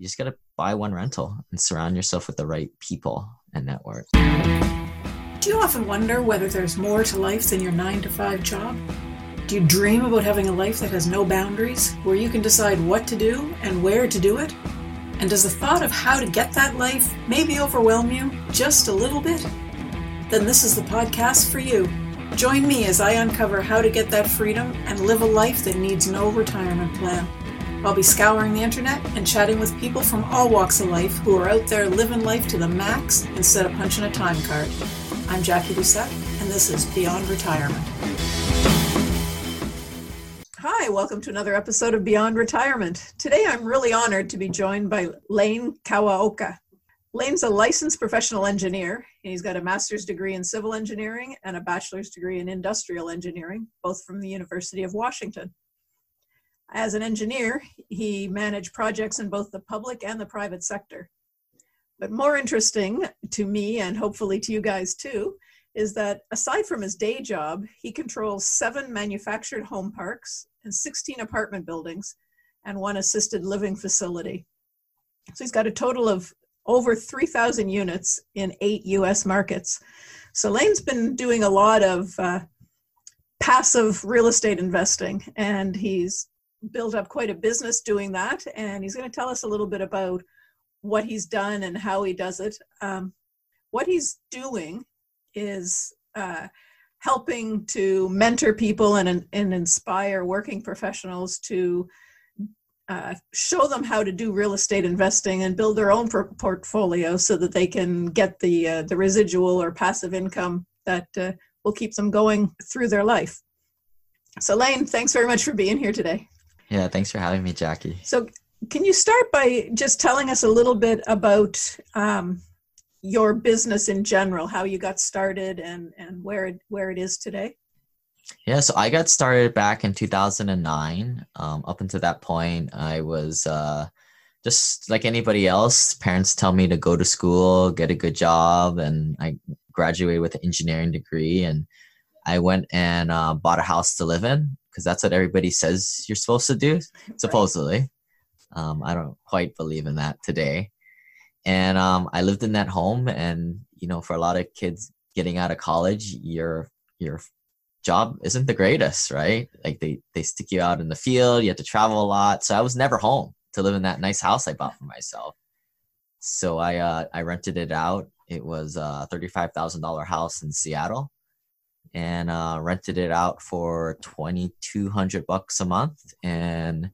you just got to buy one rental and surround yourself with the right people and network. Do you often wonder whether there's more to life than your nine to five job? Do you dream about having a life that has no boundaries, where you can decide what to do and where to do it? And does the thought of how to get that life maybe overwhelm you just a little bit? Then this is the podcast for you. Join me as I uncover how to get that freedom and live a life that needs no retirement plan. I'll be scouring the internet and chatting with people from all walks of life who are out there living life to the max instead of punching a time card. I'm Jackie Doucette, and this is Beyond Retirement. Hi, welcome to another episode of Beyond Retirement. Today I'm really honored to be joined by Lane Kawaoka. Lane's a licensed professional engineer. and He's got a master's degree in civil engineering and a bachelor's degree in industrial engineering, both from the University of Washington. As an engineer, he managed projects in both the public and the private sector. But more interesting to me, and hopefully to you guys too, is that aside from his day job, he controls seven manufactured home parks and 16 apartment buildings and one assisted living facility. So he's got a total of over 3,000 units in eight US markets. So Lane's been doing a lot of uh, passive real estate investing, and he's built up quite a business doing that. And he's going to tell us a little bit about what he's done and how he does it. Um, what he's doing is uh, helping to mentor people and, and inspire working professionals to uh, show them how to do real estate investing and build their own portfolio so that they can get the uh, the residual or passive income that uh, will keep them going through their life. So, Lane, thanks very much for being here today. Yeah, thanks for having me, Jackie. So, can you start by just telling us a little bit about um, your business in general, how you got started, and and where it, where it is today? Yeah, so I got started back in 2009. Um, up until that point, I was uh, just like anybody else. Parents tell me to go to school, get a good job, and I graduated with an engineering degree. And I went and uh, bought a house to live in because that's what everybody says you're supposed to do, supposedly. Um, I don't quite believe in that today. And um, I lived in that home, and you know, for a lot of kids getting out of college, your your job isn't the greatest, right? Like they they stick you out in the field, you have to travel a lot. So I was never home to live in that nice house I bought for myself. So I uh, I rented it out. It was a thirty five thousand dollar house in Seattle, and uh, rented it out for twenty two hundred bucks a month, and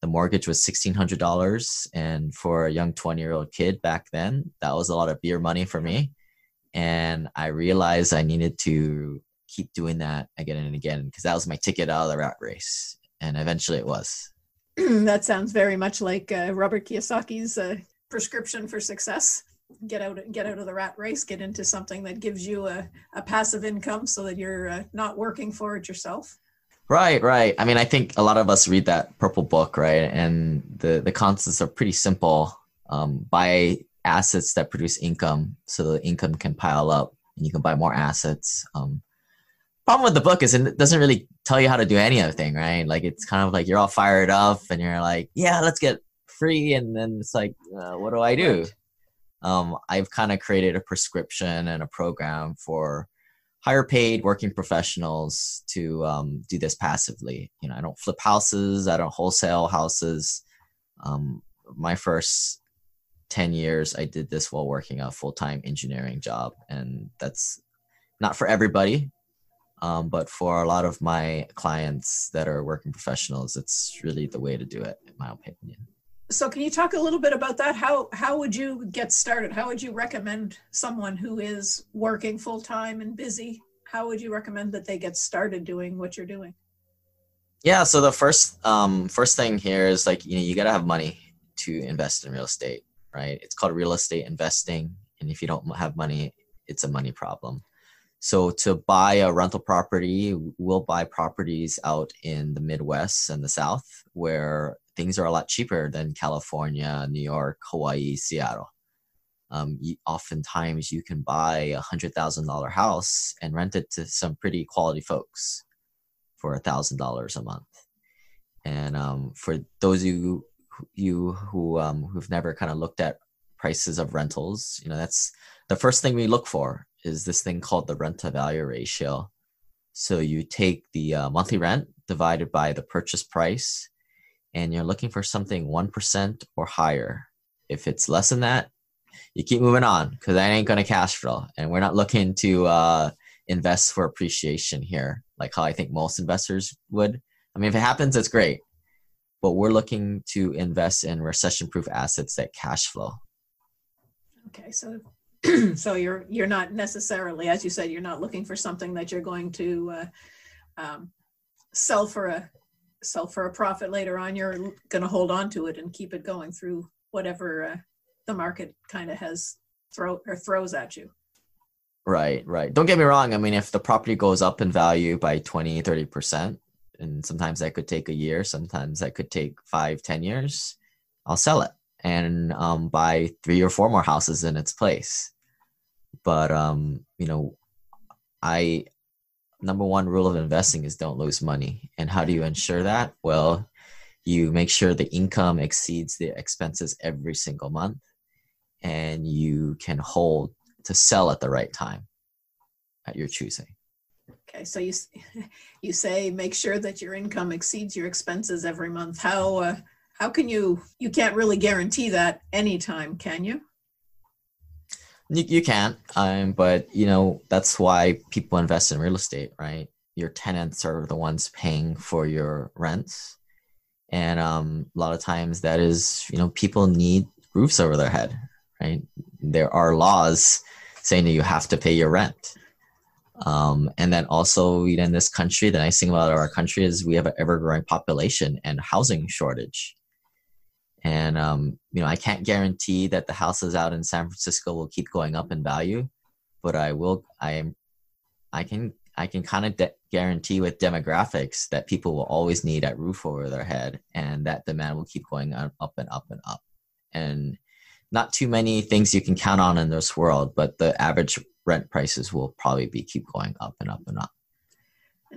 the mortgage was sixteen hundred dollars. And for a young twenty year old kid back then, that was a lot of beer money for me. And I realized I needed to keep doing that again and again because that was my ticket out of the rat race, and eventually it was. that sounds very much like uh, Robert Kiyosaki's uh, prescription for success. Get out, get out of the rat race. Get into something that gives you a, a passive income, so that you're uh, not working for it yourself. Right, right. I mean, I think a lot of us read that purple book, right? And the the concepts are pretty simple. Um, buy assets that produce income, so the income can pile up, and you can buy more assets. Um, problem with the book is it doesn't really tell you how to do any other thing, right? Like it's kind of like you're all fired up and you're like, yeah, let's get free, and then it's like, uh, what do I do? Um, I've kind of created a prescription and a program for higher paid working professionals to um, do this passively. You know, I don't flip houses, I don't wholesale houses. Um, my first 10 years, I did this while working a full time engineering job, and that's not for everybody um, but for a lot of my clients that are working professionals, it's really the way to do it, in my opinion. So, can you talk a little bit about that? How how would you get started? How would you recommend someone who is working full time and busy? How would you recommend that they get started doing what you're doing? Yeah. So the first um, first thing here is like you know you got to have money to invest in real estate, right? It's called real estate investing, and if you don't have money, it's a money problem. So to buy a rental property, we'll buy properties out in the Midwest and the South where things are a lot cheaper than California, New York, Hawaii, Seattle. Um, you, oftentimes you can buy a hundred thousand dollar house and rent it to some pretty quality folks for a thousand dollars a month. And um, for those of you you who um, who've never kind of looked at prices of rentals, you know, that's the first thing we look for is this thing called the rent to value ratio. So you take the uh, monthly rent divided by the purchase price, and you're looking for something 1% or higher. If it's less than that, you keep moving on because that ain't going to cash flow. And we're not looking to uh, invest for appreciation here, like how I think most investors would. I mean, if it happens, it's great. But we're looking to invest in recession proof assets that cash flow. Okay, so so you're you're not necessarily, as you said, you're not looking for something that you're going to uh, um, sell for a sell for a profit later on. You're going to hold on to it and keep it going through whatever uh, the market kind of has throw or throws at you. Right, right. Don't get me wrong. I mean, if the property goes up in value by 20, 30%, and sometimes that could take a year, sometimes that could take five, ten years, I'll sell it and um, buy three or four more houses in its place. But um, you know, I number one rule of investing is don't lose money. And how do you ensure that? Well, you make sure the income exceeds the expenses every single month, and you can hold to sell at the right time at your choosing. Okay, so you you say make sure that your income exceeds your expenses every month. How uh, how can you you can't really guarantee that anytime can you you, you can't um, but you know that's why people invest in real estate right? Your tenants are the ones paying for your rents. And um, a lot of times that is you know people need roofs over their head right? There are laws saying that you have to pay your rent. Um, and then also you know, in this country the nice thing about our country is we have an ever-growing population and housing shortage and um, you know, I can't guarantee that the houses out in San Francisco will keep going up in value, but I will. I am. I can. I can kind of de- guarantee with demographics that people will always need a roof over their head, and that demand will keep going up and up and up. And not too many things you can count on in this world, but the average rent prices will probably be keep going up and up and up.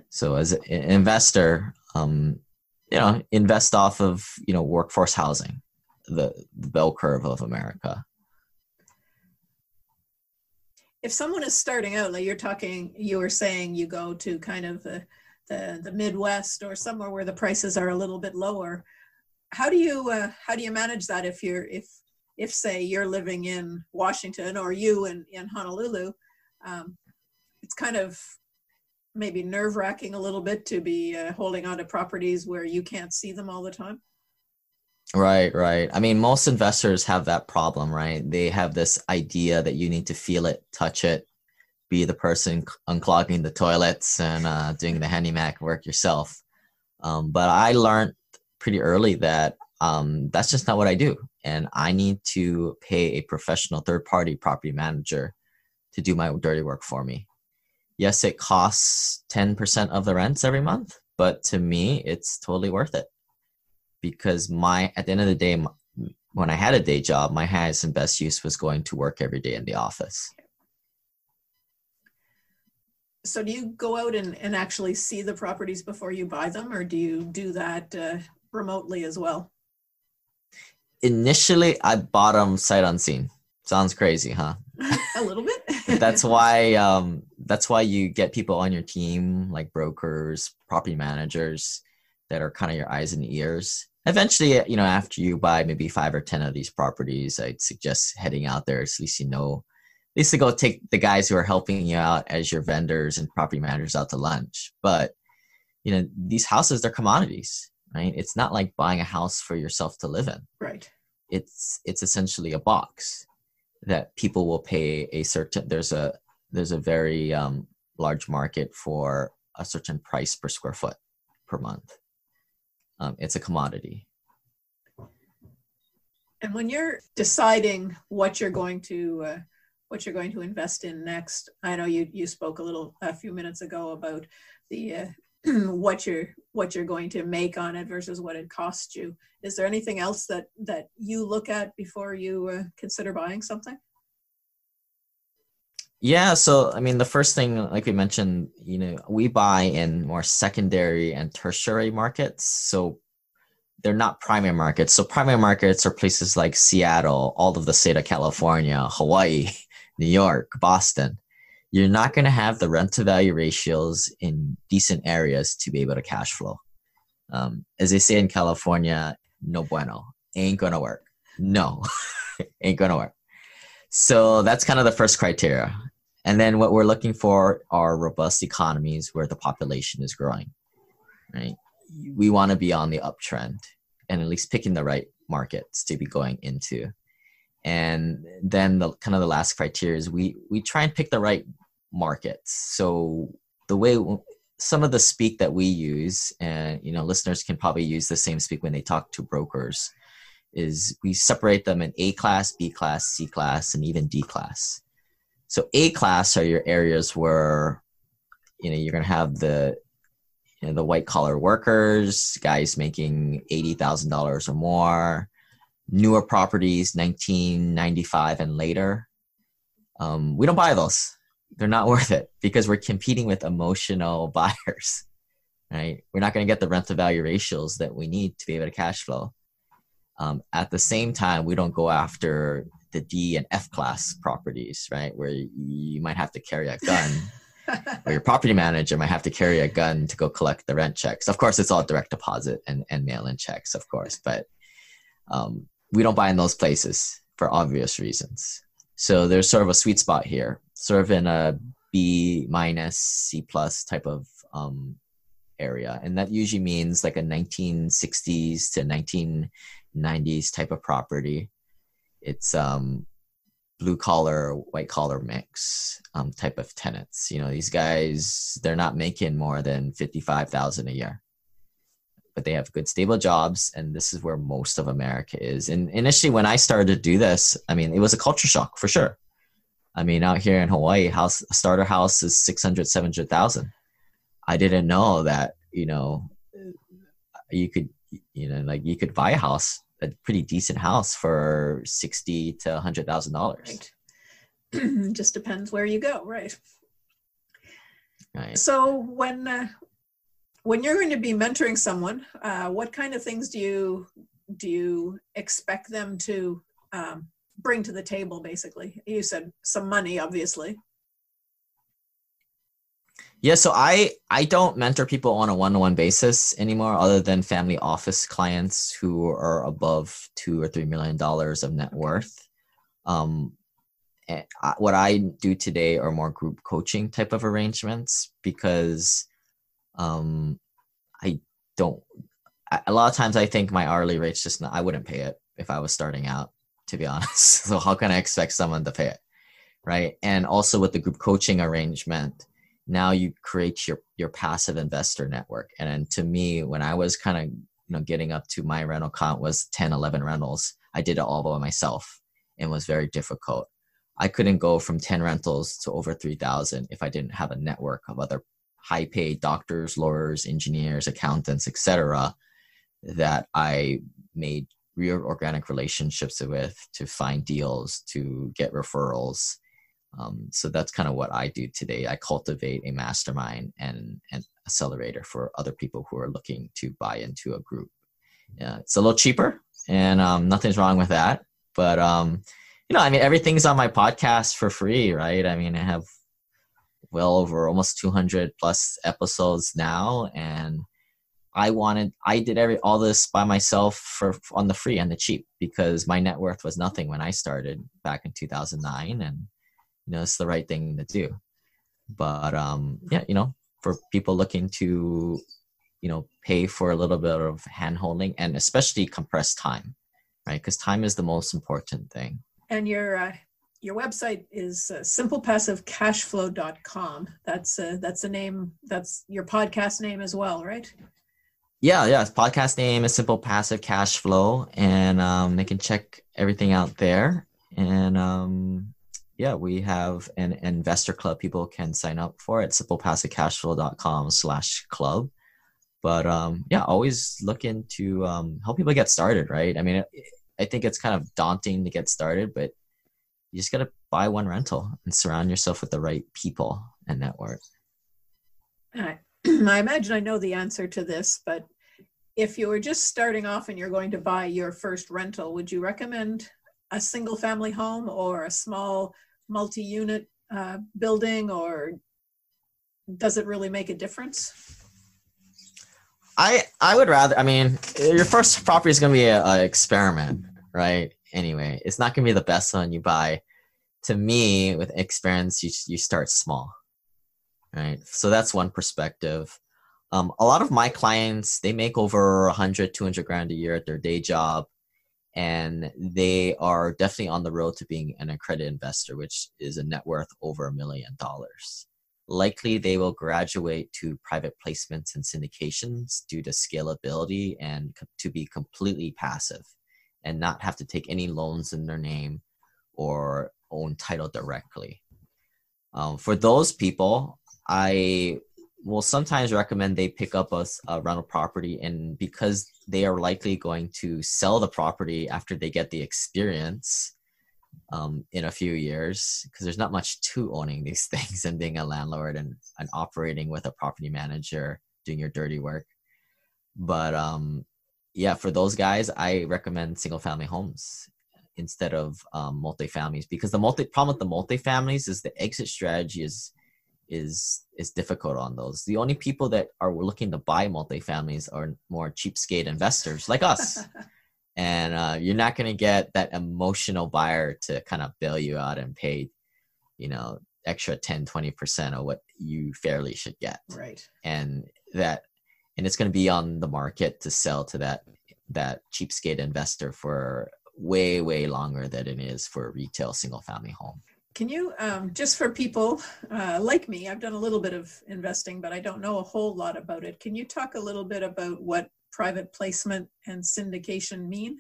So as an investor, um, you know invest off of you know workforce housing the, the bell curve of america. If someone is starting out like you're talking you were saying you go to kind of the, the, the midwest or somewhere where the prices are a little bit lower how do you uh, how do you manage that if you're if if say you're living in washington or you in in honolulu um, it's kind of maybe nerve wracking a little bit to be uh, holding on to properties where you can't see them all the time? Right, right. I mean, most investors have that problem, right? They have this idea that you need to feel it, touch it, be the person unclogging the toilets and uh, doing the handyman work yourself. Um, but I learned pretty early that um, that's just not what I do. And I need to pay a professional third party property manager to do my dirty work for me yes, it costs 10% of the rents every month, but to me, it's totally worth it because my, at the end of the day, when I had a day job, my highest and best use was going to work every day in the office. So, do you go out and, and actually see the properties before you buy them, or do you do that uh, remotely as well? Initially, I bought them sight unseen. Sounds crazy, huh? a little bit. that's why um, that's why you get people on your team like brokers, property managers that are kind of your eyes and ears. Eventually, eh, you know, after you buy maybe five or ten of these properties, I'd suggest heading out there. At least you know, at least to go take the guys who are helping you out as your vendors and property managers out to lunch. But you know, these houses they're commodities, right? It's not like buying a house for yourself to live in. Right. It's it's essentially a box that people will pay a certain there's a there's a very um, large market for a certain price per square foot per month. Um, it's a commodity. And when you're deciding what you're going to uh, what you're going to invest in next i know you you spoke a little a few minutes ago about the uh, what you're what you're going to make on it versus what it costs you. Is there anything else that that you look at before you uh, consider buying something yeah so i mean the first thing like we mentioned you know we buy in more secondary and tertiary markets so they're not primary markets. So primary markets are places like Seattle, all of the state of California, Hawaii, New York, Boston. You're not going to have the rent to value ratios in decent areas to be able to cash flow. Um, as they say in California, no bueno, ain't going to work. No, ain't going to work. So that's kind of the first criteria. And then what we're looking for are robust economies where the population is growing, right? We want to be on the uptrend and at least picking the right markets to be going into. And then the kind of the last criteria is we we try and pick the right markets. So the way some of the speak that we use, and you know, listeners can probably use the same speak when they talk to brokers, is we separate them in A class, B class, C class, and even D class. So A class are your areas where you know you're going to have the you know, the white collar workers, guys making eighty thousand dollars or more, newer properties, nineteen ninety five and later. Um, we don't buy those; they're not worth it because we're competing with emotional buyers. Right? We're not going to get the rent to value ratios that we need to be able to cash flow. Um, at the same time, we don't go after the D and F class properties, right? Where you might have to carry a gun, or your property manager might have to carry a gun to go collect the rent checks. Of course, it's all direct deposit and, and mail in checks, of course, but um, we don't buy in those places for obvious reasons. So there's sort of a sweet spot here, sort of in a B minus, C plus type of um, area. And that usually means like a 1960s to 1990s type of property it's um, blue collar, white collar mix um, type of tenants. You know, these guys they're not making more than fifty five thousand a year, but they have good stable jobs, and this is where most of America is. And initially, when I started to do this, I mean, it was a culture shock for sure. I mean, out here in Hawaii, house starter house is 600, 700,000. I didn't know that, you know, you could, you know, like you could buy a house a pretty decent house for sixty to a hundred thousand dollars. Right. Just depends where you go, right? Right. So when uh, when you're going to be mentoring someone, uh, what kind of things do you do you expect them to um, bring to the table? Basically, you said some money, obviously. Yeah, so I I don't mentor people on a one-on-one basis anymore, other than family office clients who are above two or three million dollars of net worth. Um, I, what I do today are more group coaching type of arrangements because um, I don't. A lot of times, I think my hourly rate's just not. I wouldn't pay it if I was starting out, to be honest. so how can I expect someone to pay it, right? And also with the group coaching arrangement now you create your your passive investor network. And then to me when i was kind of you know getting up to my rental count was 10 11 rentals i did it all by myself and was very difficult. I couldn't go from 10 rentals to over 3000 if i didn't have a network of other high paid doctors lawyers engineers accountants etc that i made real organic relationships with to find deals to get referrals um, so that's kind of what I do today. I cultivate a mastermind and an accelerator for other people who are looking to buy into a group. Yeah, it's a little cheaper, and um, nothing's wrong with that. But um, you know, I mean, everything's on my podcast for free, right? I mean, I have well over almost 200 plus episodes now, and I wanted, I did every all this by myself for on the free and the cheap because my net worth was nothing when I started back in 2009, and you know it's the right thing to do. But um yeah you know for people looking to you know pay for a little bit of hand holding and especially compressed time right? Because time is the most important thing. And your uh, your website is uh, simplepassivecashflow.com that's uh, that's the name that's your podcast name as well right? Yeah yeah podcast name is simple passive cash flow and um, they can check everything out there. And um, yeah, we have an investor club people can sign up for at simplepassivecashflow.com slash club. But um, yeah, always looking to um, help people get started, right? I mean, I think it's kind of daunting to get started, but you just got to buy one rental and surround yourself with the right people and network. I, I imagine I know the answer to this, but if you were just starting off and you're going to buy your first rental, would you recommend a single family home or a small multi unit uh, building, or does it really make a difference? I I would rather. I mean, your first property is going to be an experiment, right? Anyway, it's not going to be the best one you buy. To me, with experience, you you start small, right? So that's one perspective. Um, a lot of my clients they make over 100 200 grand a year at their day job and they are definitely on the road to being an accredited investor which is a net worth over a million dollars. Likely they will graduate to private placements and syndications due to scalability and to be completely passive and not have to take any loans in their name or own title directly. Um, for those people i will sometimes recommend they pick up a, a, rental property and because they are likely going to sell the property after they get the experience um, in a few years because there's not much to owning these things and being a landlord and, and operating with a property manager doing your dirty work. But um, yeah for those guys i recommend single family homes instead of um, multifamilies because the multi problem with the multifamilies is the exit strategy is is is difficult on those. The only people that are looking to buy multifamilies are more cheapskate investors like us. and uh, you're not going to get that emotional buyer to kind of bail you out and pay, you know, extra 10, 20% of what you fairly should get. Right. And that, and it's going to be on the market to sell to that, that cheapskate investor for way, way longer than it is for a retail single family home. Can you, um, just for people uh, like me, I've done a little bit of investing, but I don't know a whole lot about it. Can you talk a little bit about what private placement and syndication mean?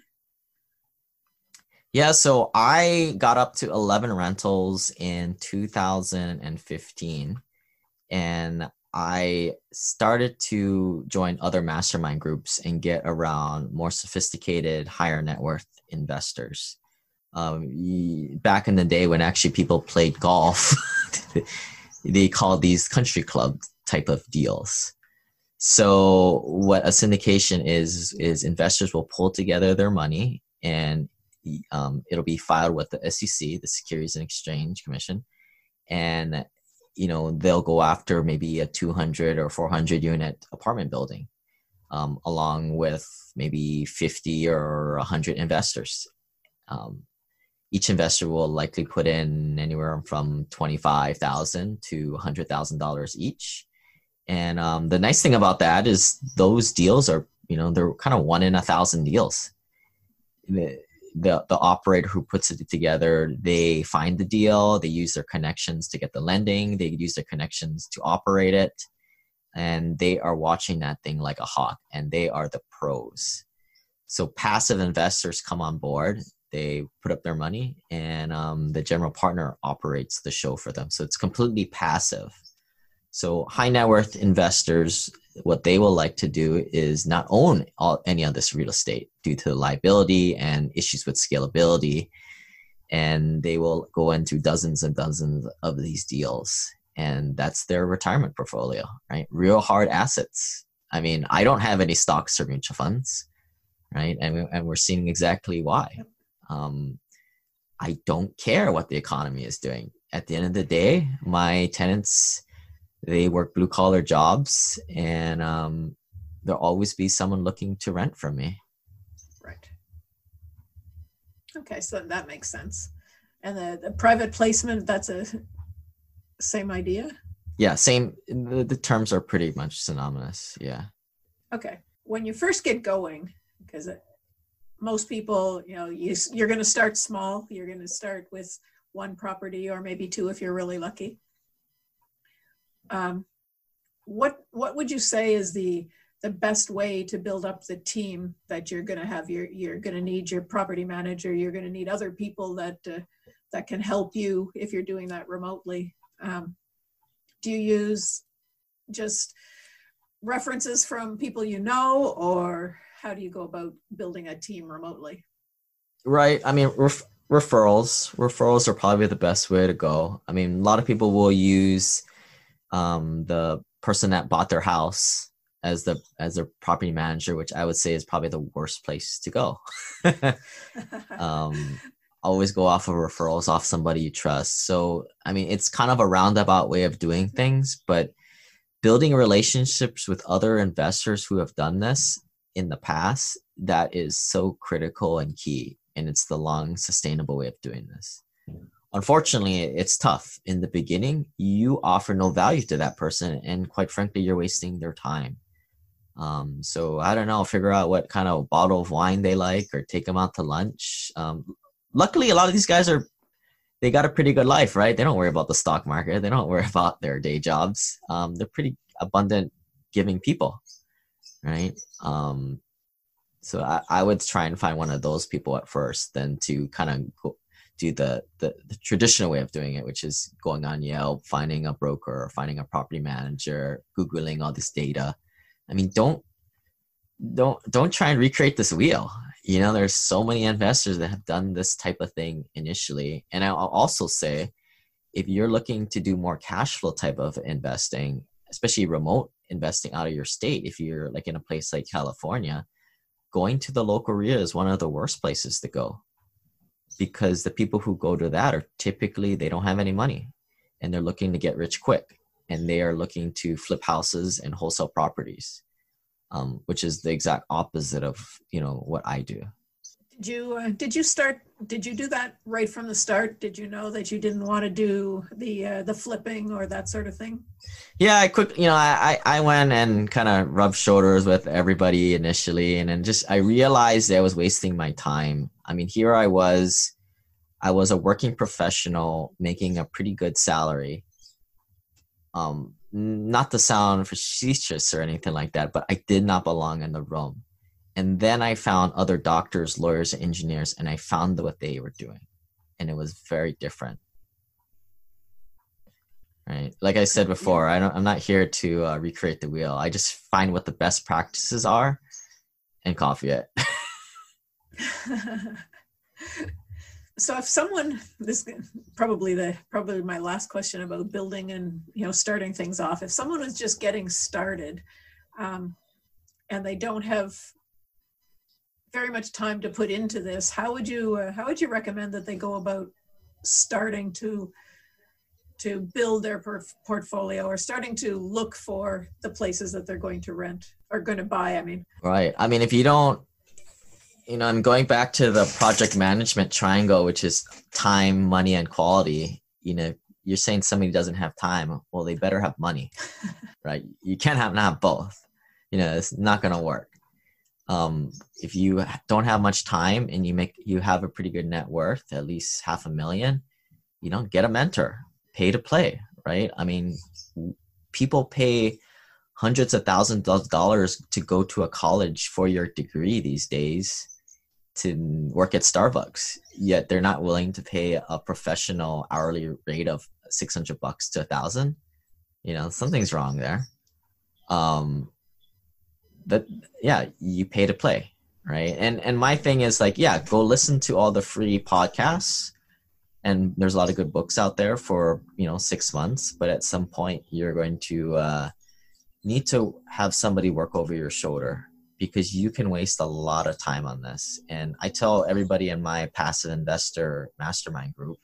Yeah, so I got up to 11 rentals in 2015 and I started to join other mastermind groups and get around more sophisticated, higher net worth investors um, back in the day when actually people played golf, they called these country club type of deals. So what a syndication is is investors will pull together their money and um, it'll be filed with the SEC, the Securities and Exchange Commission, and you know they'll go after maybe a 200 or 400 unit apartment building, um, along with maybe 50 or 100 investors. Um, each investor will likely put in anywhere from 25,000 to $100,000 each. And um, the nice thing about that is those deals are, you know, they're kind of one in a thousand deals. The, the, the operator who puts it together, they find the deal, they use their connections to get the lending, they use their connections to operate it, and they are watching that thing like a hawk, and they are the pros. So passive investors come on board they put up their money and um, the general partner operates the show for them. So it's completely passive. So high net worth investors what they will like to do is not own all, any of this real estate due to liability and issues with scalability. And they will go into dozens and dozens of these deals. And that's their retirement portfolio right? Real hard assets. I mean i don't have any stocks or mutual funds right? And, and we're seeing exactly why um, I don't care what the economy is doing. At the end of the day, my tenants they work blue collar jobs, and um, there'll always be someone looking to rent from me. Right. Okay, so that makes sense. And the, the private placement, that's a same idea. Yeah, same. The, the terms are pretty much synonymous. Yeah. Okay. When you first get going, because most people, you know, you, you're going to start small. You're going to start with one property or maybe two if you're really lucky. Um, what what would you say is the the best way to build up the team that you're going to have? You're you're going to need your property manager. You're going to need other people that uh, that can help you if you're doing that remotely. Um, do you use just references from people you know, or how do you go about building a team remotely? Right. I mean, ref- referrals. Referrals are probably the best way to go. I mean, a lot of people will use um, the person that bought their house as the as their property manager, which I would say is probably the worst place to go. um, always go off of referrals off somebody you trust. So I mean, it's kind of a roundabout way of doing things, but building relationships with other investors who have done this in the past that is so critical and key and it's the long sustainable way of doing this. Unfortunately it's tough. In the beginning you offer no value to that person and quite frankly you're wasting their time. Um, so i don't know figure out what kind of bottle of wine they like or take them out to lunch. Um, luckily a lot of these guys are they got a pretty good life right? They don't worry about the stock market. They don't worry about their day jobs. Um, they're pretty abundant giving people right? Um, so I, I would try and find one of those people at first then to kind of do the, the, the traditional way of doing it which is going on yelp finding a broker finding a property manager googling all this data. I mean don't don't don't try and recreate this wheel. You know there's so many investors that have done this type of thing initially. And i'll also say if you're looking to do more cash flow type of investing especially remote investing out of your state if you're like in a place like california going to the local REIA is one of the worst places to go because the people who go to that are typically they don't have any money and they're looking to get rich quick and they are looking to flip houses and wholesale properties um, which is the exact opposite of you know what i do did you uh, did you start did you do that right from the start? Did you know that you didn't want to do the uh, the flipping or that sort of thing? Yeah, I quick you know I I went and kind of rubbed shoulders with everybody initially, and then just I realized I was wasting my time. I mean, here I was, I was a working professional making a pretty good salary. Um, not to sound facetious or anything like that, but I did not belong in the room and then i found other doctors lawyers engineers and i found what they were doing. And it was very different. Right? Like i said before I don't, i'm not here to uh, recreate the wheel. I just find what the best practices are and copy it. So if someone this probably the probably my last question about building and you know starting things off. If someone was just getting started um, and they don't have very much time to put into this. How would you uh, how would you recommend that they go about starting to to build their portfolio or starting to look for the places that they're going to rent or going to buy? I mean, right. I mean, if you don't, you know, I'm going back to the project management triangle, which is time, money, and quality. You know, you're saying somebody doesn't have time. Well, they better have money, right? You can't have not have both. You know, it's not going to work um, if you don't have much time and you make you have a pretty good net worth at least half a million you know get a mentor pay to play right? I mean people pay hundreds of thousands of dollars to go to a college for your degree these days to work at starbucks yet they're not willing to pay a professional hourly rate of 600 bucks to a thousand. You know something's wrong there. Um that yeah you pay to play right? And and my thing is like yeah go listen to all the free podcasts. And there's a lot of good books out there for you know six months but at some point you're going to uh, need to have somebody work over your shoulder because you can waste a lot of time on this. And i tell everybody in my passive investor mastermind group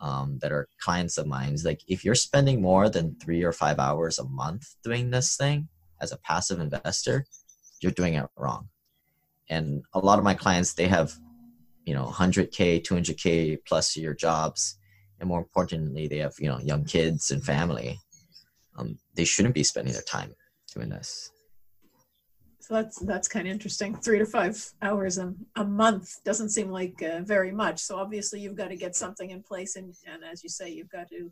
um, that are clients of mine is like if you're spending more than three or five hours a month doing this thing as a passive investor, you're doing it wrong. And a lot of my clients, they have, you know, 100K, 200K plus year jobs. And more importantly, they have, you know, young kids and family. Um, they shouldn't be spending their time doing this. So that's that's kind of interesting. Three to five hours a, a month doesn't seem like uh, very much. So obviously you've got to get something in place, and, and as you say, you've got to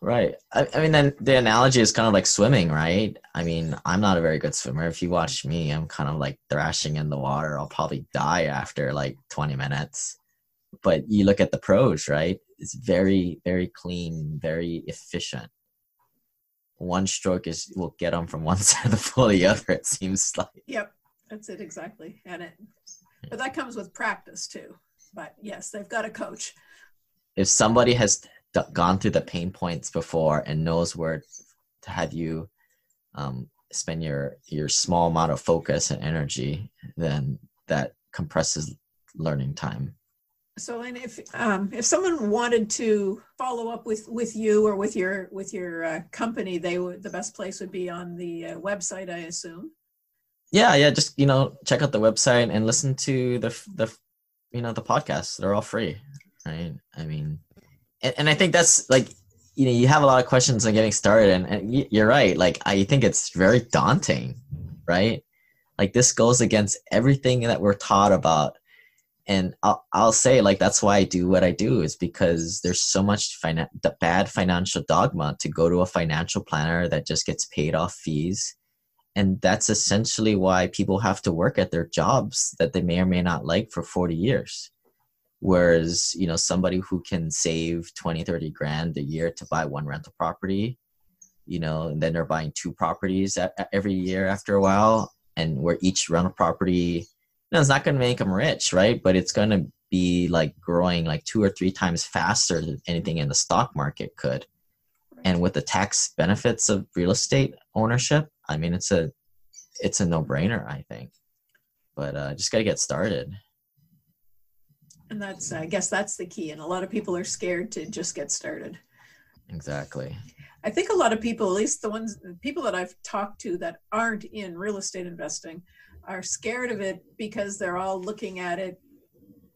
Right. I, I mean, then the analogy is kind of like swimming, right? I mean, I'm not a very good swimmer. If you watch me, I'm kind of like thrashing in the water. I'll probably die after like 20 minutes. But you look at the pros, right? It's very, very clean, very efficient. One stroke is will get them from one side of the pool to the other. It seems like. Yep, that's it exactly, and it. But that comes with practice too. But yes, they've got a coach. If somebody has gone through the pain points before and knows where to have you um, spend your your small amount of focus and energy, then that compresses learning time. So, and if um, if someone wanted to follow up with with you or with your with your uh, company, they would the best place would be on the uh, website, I assume. Yeah, yeah. Just you know, check out the website and listen to the the you know the podcasts. They're all free, right? I mean, and, and I think that's like you know you have a lot of questions on getting started, and, and you're right. Like I think it's very daunting, right? Like this goes against everything that we're taught about and I'll, I'll say like that's why i do what i do is because there's so much finan- bad financial dogma to go to a financial planner that just gets paid off fees and that's essentially why people have to work at their jobs that they may or may not like for 40 years whereas you know somebody who can save 20 30 grand a year to buy one rental property you know and then they're buying two properties every year after a while and where each rental property know, it's not going to make them rich, right? But it's going to be like growing like two or three times faster than anything in the stock market could. And with the tax benefits of real estate ownership, I mean, it's a it's a no brainer, I think. But uh, just got to get started. And that's, I guess, that's the key. And a lot of people are scared to just get started. Exactly. I think a lot of people, at least the ones the people that I've talked to that aren't in real estate investing, are scared of it because they're all looking at it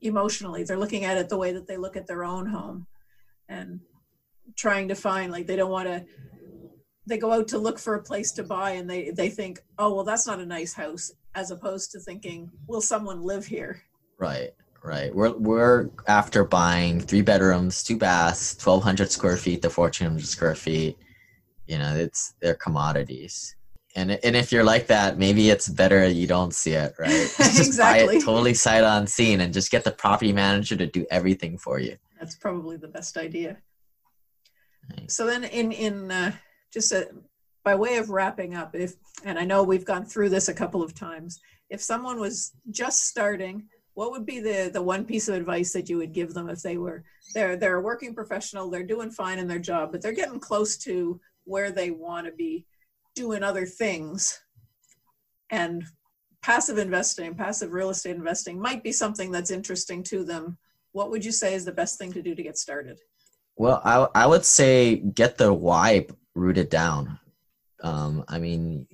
emotionally. They're looking at it the way that they look at their own home and trying to find like they don't want to they go out to look for a place to buy and they they think, "Oh, well that's not a nice house." As opposed to thinking, "Will someone live here?" Right. Right. We're we're after buying three bedrooms, two baths, twelve hundred square feet to fourteen hundred square feet. You know, it's they're commodities and and if you're like that, maybe it's better you don't see it, right? just exactly. buy it totally sight unseen and just get the property manager to do everything for you. That's probably the best idea. So then, in in uh, just a, by way of wrapping up, if and I know we've gone through this a couple of times, if someone was just starting, what would be the the one piece of advice that you would give them if they were they're they're a working professional, they're doing fine in their job, but they're getting close to where they want to be doing other things. And passive investing passive real estate investing might be something that's interesting to them. What would you say is the best thing to do to get started? Well i, I would say get the why rooted down. Um, i mean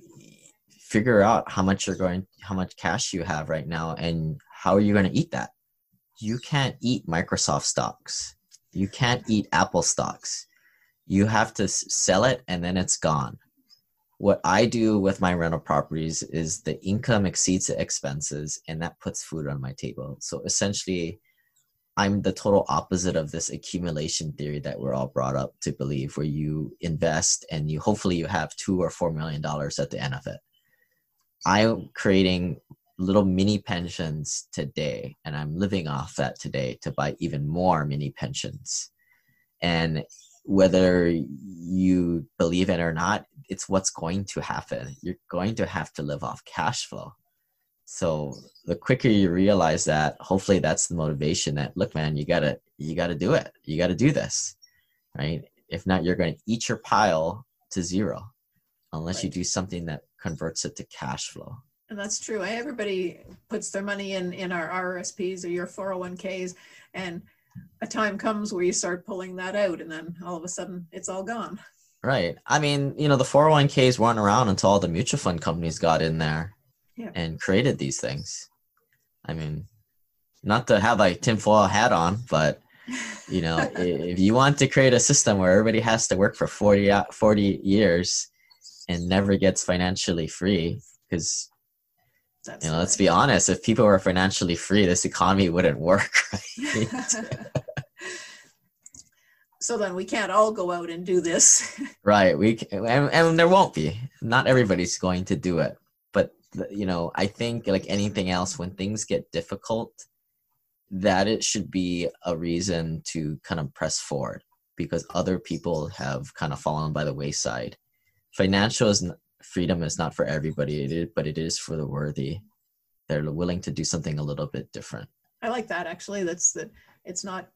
figure out how much you're going how much cash you have right now and how are you going to eat that you can't eat microsoft stocks you can't eat apple stocks you have to sell it and then it's gone what I do with my rental properties is the income exceeds the expenses, and that puts food on my table. So essentially, I'm the total opposite of this accumulation theory that we're all brought up to believe, where you invest and you hopefully you have two or four million dollars at the end of it. I'm creating little mini pensions today, and I'm living off that today to buy even more mini pensions. And whether you believe it or not, it's what's going to happen. You're going to have to live off cash flow. So the quicker you realize that, hopefully that's the motivation that look, man, you gotta you gotta do it. You gotta do this. Right? If not, you're going to eat your pile to zero unless right. you do something that converts it to cash flow. And that's true. Everybody puts their money in in our RSPs or your 401ks and a time comes where you start pulling that out and then all of a sudden it's all gone. Right. I mean, you know, the 401ks weren't around until all the mutual fund companies got in there yeah. and created these things. I mean, not to have a tinfoil hat on, but you know, if you want to create a system where everybody has to work for 40, 40 years and never gets financially free, because you know, let's be honest, if people were financially free, this economy wouldn't work. Right? so then we can't all go out and do this right we and, and there won't be not everybody's going to do it but you know i think like anything else when things get difficult that it should be a reason to kind of press forward because other people have kind of fallen by the wayside financial is freedom is not for everybody. It is, but it is for the worthy. They're willing to do something a little bit different. I like that actually. That's that it's not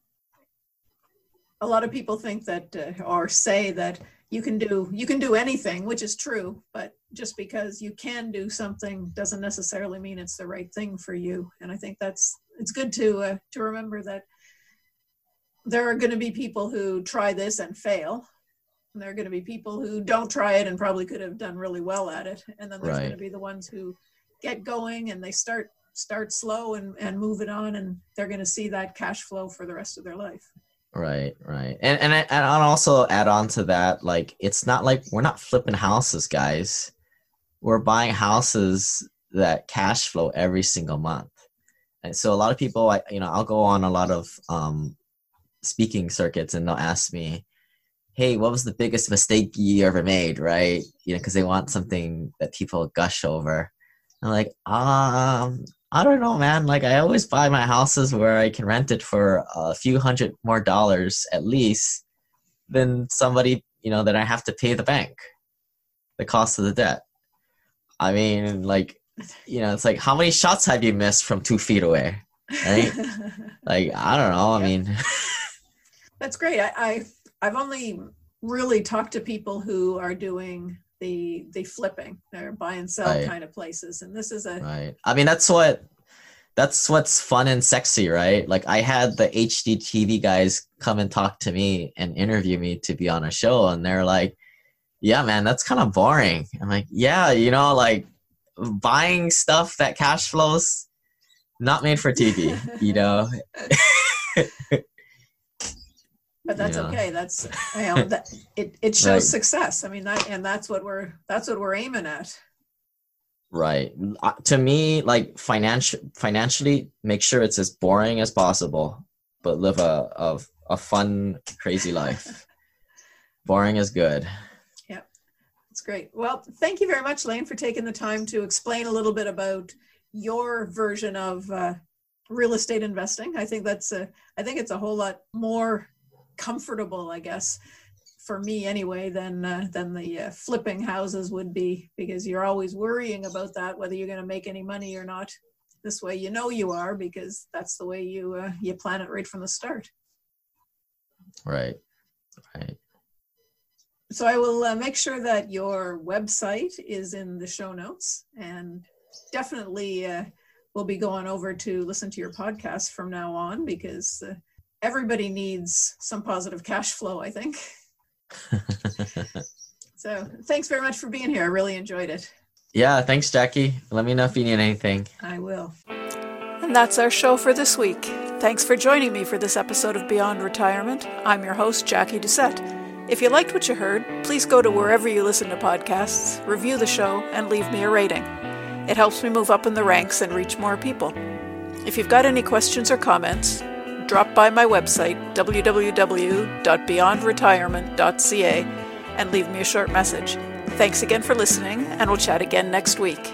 a lot of people think that uh, or say that you can do you can do anything which is true but just because you can do something doesn't necessarily mean it's the right thing for you. And i think that's it's good to uh, to remember that there are going to be people who try this and fail there are going to be people who don't try it and probably could have done really well at it and then there's right. going to be the ones who get going and they start start slow and, and move it on and they're going to see that cash flow for the rest of their life Right, right. And and I, and I'll also add on to that, like it's not like we're not flipping houses, guys. We're buying houses that cash flow every single month. And so a lot of people, I, you know, I'll go on a lot of um, speaking circuits and they'll ask me, "Hey, what was the biggest mistake you ever made?" Right? You know, because they want something that people gush over. I'm like, um, I don't know, man. Like I always buy my houses where I can rent it for a few hundred more dollars at least than somebody, you know, that I have to pay the bank the cost of the debt. I mean, like, you know, it's like how many shots have you missed from two feet away? Right? like, I don't know. I mean That's great. I, I I've only really talked to people who are doing the the flipping or buy and sell right. kind of places and this is a right. I mean that's what that's what's fun and sexy right? Like i had the HGTV guys come and talk to me and interview me to be on a show and they're like yeah man that's kind of boring. I'm like yeah you know like buying stuff that cash flows not made for tv you know but that's yeah. okay that's you know that it, it shows right. success i mean that and that's what we're that's what we're aiming at. Right. Uh, to me like financial financially make sure it's as boring as possible but live a a, a fun crazy life. Boring is good. Yeah that's great. Well thank you very much lane for taking the time to explain a little bit about your version of uh, real estate investing. I think that's a i think it's a whole lot more comfortable, I guess, for me anyway, than uh, than the uh, flipping houses would be, because you're always worrying about that whether you're going to make any money or not. This way, you know you are because that's the way you uh, you plan it right from the start. Right, right. So I will uh, make sure that your website is in the show notes, and definitely uh, we'll be going over to listen to your podcast from now on because uh, everybody needs some positive cash flow, I think. so thanks very much for being here. I really enjoyed it. Yeah, thanks, Jackie. Let me know if you need anything. I will. And that's our show for this week. Thanks for joining me for this episode of Beyond Retirement. I'm your host, Jackie Doucette. If you liked what you heard, please go to wherever you listen to podcasts, review the show, and leave me a rating. It helps me move up in the ranks and reach more people. If you've got any questions or comments, drop by my website, www.beyondretirement.ca, and leave me a short message. Thanks again for listening, and we'll chat again next week.